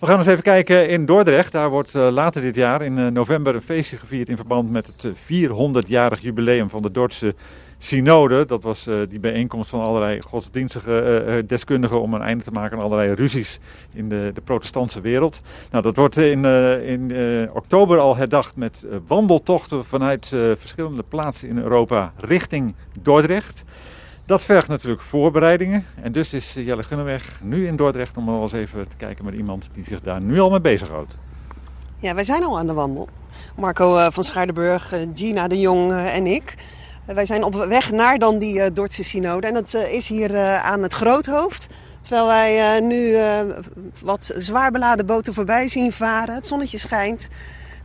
We gaan eens even kijken in Dordrecht. Daar wordt uh, later dit jaar in uh, november een feestje gevierd in verband met het 400-jarig jubileum van de Dordtse synode. Dat was die bijeenkomst van allerlei godsdienstige deskundigen om een einde te maken aan allerlei ruzies in de, de protestantse wereld. Nou, dat wordt in, in oktober al herdacht met wandeltochten vanuit verschillende plaatsen in Europa richting Dordrecht. Dat vergt natuurlijk voorbereidingen. En dus is Jelle Gunneweg nu in Dordrecht om al eens even te kijken met iemand die zich daar nu al mee bezighoudt. Ja, wij zijn al aan de wandel. Marco uh, van Schaardenburg, uh, Gina de Jong en ik. wij zijn op weg naar dan die Dordtse synode. En dat is hier aan het Groothoofd. Terwijl wij nu wat zwaar beladen boten voorbij zien varen. Het zonnetje schijnt.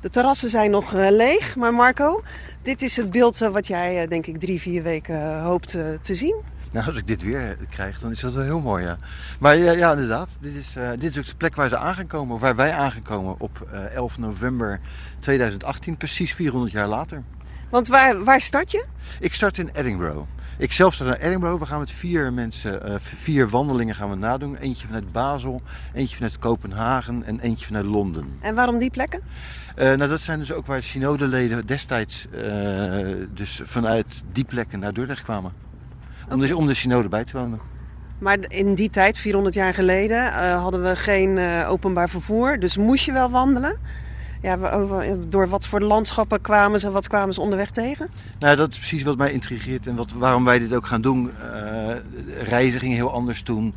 De terrassen zijn nog leeg. Maar Marco, dit is het beeld wat jij denk ik drie, vier weken hoopt te zien. Nou, als ik dit weer krijg, dan is dat wel heel mooi, ja. Maar ja, ja inderdaad, dit is, uh, dit is ook de plek waar ze aan gaan komen, waar wij aan gaan komen op uh, 11 november 2018, precies 400 jaar later. Want waar, waar start je? Ik start in Edinburgh. Ik zelf start in Edinburgh. We gaan met vier mensen, uh, vier wandelingen gaan we nadoen. Eentje vanuit Basel, eentje vanuit Kopenhagen en eentje vanuit Londen. En waarom die plekken? Uh, nou, dat zijn dus ook waar synodeleden destijds uh, dus vanuit die plekken naar Dordrecht kwamen. Om, de, om de synode bij te wonen. Maar in die tijd, 400 jaar geleden, hadden we geen openbaar vervoer. Dus moest je wel wandelen. Ja, we, door wat voor landschappen kwamen ze, wat kwamen ze onderweg tegen? Nou, dat is precies wat mij intrigeert en wat, waarom wij dit ook gaan doen. Uh, reizen gingen heel anders toen.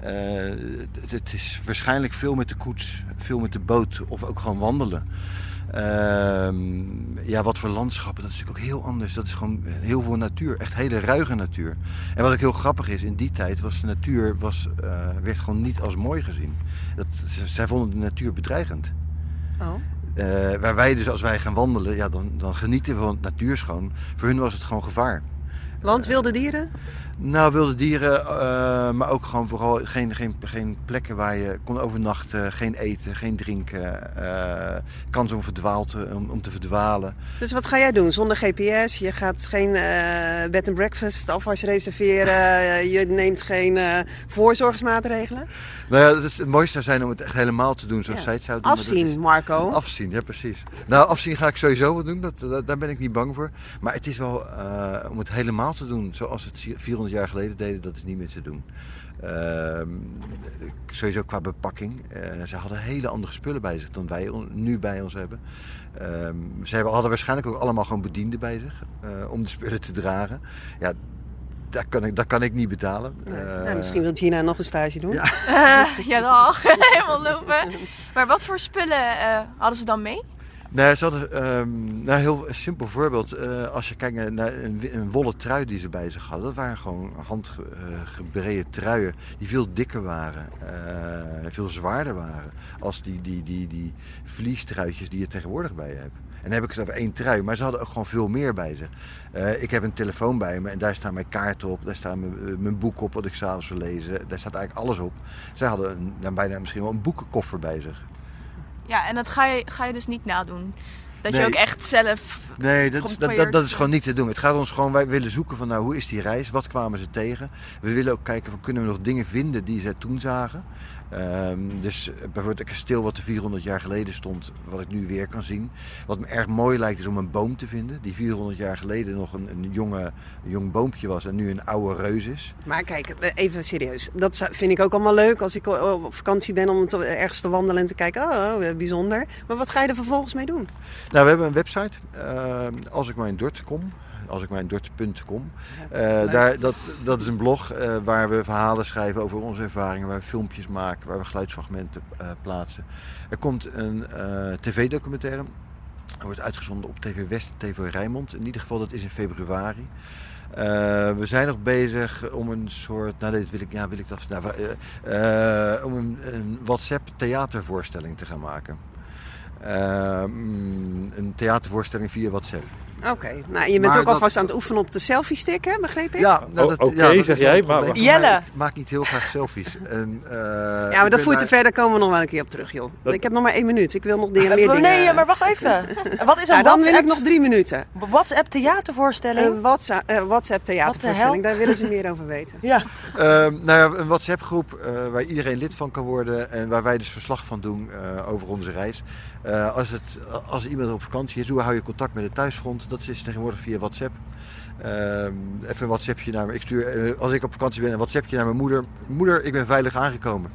Het, het is waarschijnlijk veel met de koets, veel met de boot of ook gewoon wandelen. Uh, ja, wat voor landschappen, dat is natuurlijk ook heel anders. Dat is gewoon heel veel natuur, echt hele ruige natuur. En wat ook heel grappig is, in die tijd was de natuur was, uh, werd gewoon niet als mooi gezien. Dat, zij vonden de natuur bedreigend. Oh. Uh, waar wij dus, als wij gaan wandelen, ja, dan, dan genieten we van het natuurschoon. Voor hun was het gewoon gevaar. Want wilde dieren? Nou, wilde dieren, uh, maar ook gewoon vooral geen, geen, geen plekken waar je kon overnachten, geen eten, geen drinken, uh, kans om, verdwaald, om, om te verdwalen. Dus wat ga jij doen? Zonder GPS, je gaat geen uh, bed and breakfast afwas reserveren, je neemt geen voorzorgsmaatregelen? Nou ja, het, is, het mooiste zou zijn om het echt helemaal te doen zoals ja. zij het zou doen. Afzien, is, Marco. Afzien, ja precies. Nou, afzien ga ik sowieso wel doen, dat, dat, daar ben ik niet bang voor. Maar het is wel om het helemaal te doen zoals het 400 jaar geleden deden, dat is niet meer te doen. Uh, sowieso qua bepakking. Uh, ze hadden hele andere spullen bij zich dan wij nu bij ons hebben. Uh, ze hebben, hadden waarschijnlijk ook allemaal gewoon bedienden bij zich uh, om de spullen te dragen. Ja, dat kan ik, dat kan ik niet betalen. Nee. Nou, misschien wil Gina nog een stage doen. Ja, ja dag. Helemaal lopen. Maar wat voor spullen hadden ze dan mee? Nee, ze hadden um, nou, heel simpel voorbeeld. Uh, als je kijkt naar een, een, wollen trui die ze bij zich hadden. Dat waren gewoon handgebrede uh, truien die veel dikker waren. Uh, veel zwaarder waren. Als die, die, die, die vliestruitjes die je tegenwoordig bij je hebt. En dan heb ik het over één trui. Maar ze hadden ook gewoon veel meer bij zich. ik heb een telefoon bij me en daar staan mijn kaarten op. Daar staat mijn, mijn boek op wat ik s'avonds wil lezen. Daar staat eigenlijk alles op. Zij hadden dan bijna misschien wel een boekenkoffer bij zich. Ja, en dat ga je, ga je dus niet nadoen. Dat nee. je ook echt zelf. Nee, dat is, dat, dat, dat, is gewoon niet te doen. Het gaat ons gewoon, wij willen zoeken van nou, hoe is die reis? Wat kwamen ze tegen? We willen ook kijken van kunnen we nog dingen vinden die ze toen zagen. Um, dus bijvoorbeeld een kasteel wat er 400 jaar geleden stond, wat ik nu weer kan zien. Wat me erg mooi lijkt is om een boom te vinden. Die 400 jaar geleden nog een, een, jonge, een jong boompje was en nu een oude reus is. Maar kijk, even serieus. Dat vind ik ook allemaal leuk als ik op vakantie ben om ergens te wandelen en te kijken. Oh, bijzonder. Maar wat ga je er vervolgens mee doen? Nou, we hebben een website. Uh, als ik maar in Dort kom, als ik in Dort.com. Uh, daar, dat, dat is een blog uh, waar we verhalen schrijven over onze ervaringen, waar we filmpjes maken, waar we geluidsfragmenten uh, plaatsen. Er komt een tv-documentaire. Er wordt uitgezonden op TV West en TV Rijnmond. In ieder geval, dat is in februari. Uh, we zijn nog bezig om een soort, nou dit wil ik, ja wil ik dat, nou, uh, om een, een WhatsApp theatervoorstelling te gaan maken. Uh, een theatervoorstelling via WhatsApp. Oké, nou, je bent Maar ook dat- alvast aan het oefenen op de selfie-stick, hè? begreep ik? Ja, nou, oké, ja, zeg jij, maar-. Jelle. Ik maak niet heel graag selfies. En, eh, Ja, maar dat voert te daar- ver, daar komen we nog wel een keer op terug, joh. Dat- Ik heb nog maar één minuut. Ik wil nog dingen, meer Eh, dingen... nee, maar wacht even. Wat is een Ja, dan wil ik nog drie minuten. WhatsApp theatervoorstelling? Een WhatsApp, eh, WhatsApp theatervoorstelling, daar willen ze meer over weten. ja. Ehm, nou ja, een WhatsApp groep eh, waar iedereen lid van kan worden en waar wij dus verslag van doen eh, over onze reis. Eh, als, het, als iemand op vakantie is, hoe hou je contact met het thuisfront? Dat is tegenwoordig via WhatsApp. Ehm, even een WhatsAppje naar me. Ik stuur, eh, als ik op vakantie ben, een WhatsAppje naar mijn moeder. Moeder, ik ben veilig aangekomen.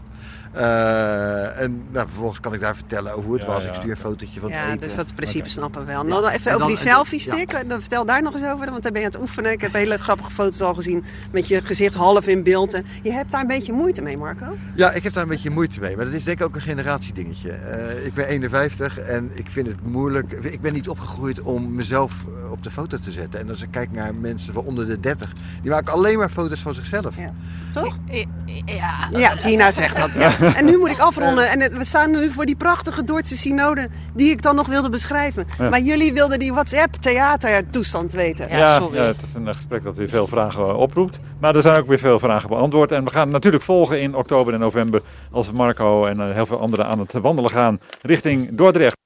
Eh, en nou, vervolgens kan ik daar vertellen over hoe het Ja, was. ja, Ik stuur een ja. fotootje van Ja, het eten. dus dat principe snappen we wel. Ja. Nou, dan En even over die selfie-stick. eh, Dan vertel daar nog eens over, want daar ben je aan het oefenen. Ik heb hele grappige foto's al gezien met je gezicht half in beeld. En Je hebt daar een beetje moeite mee, Marco. Ja, ik heb daar een beetje moeite mee. Maar dat is denk ik ook een generatiedingetje. Eh ik ben 51 en ik vind het moeilijk. Ik ben niet opgegroeid om mezelf eh, op de foto te zetten. En als ik kijk naar mensen van onder de 30, die maken alleen maar foto's van zichzelf. Ja. Toch? Ja. Ja, Gina zegt dat. Ja. En nu moet ik afronden. En we staan nu voor die prachtige Dordtse synode die ik dan nog wilde beschrijven. Ja. Maar jullie wilden die WhatsApp-theatertoestand weten. Ja, Ja, sorry. ja, het is een eh, gesprek dat weer veel vragen eh, oproept. Maar er zijn ook weer veel vragen beantwoord. En we gaan natuurlijk volgen in oktober en november als Marco en eh, heel veel anderen aan het wandelen gaan richting Dordrecht.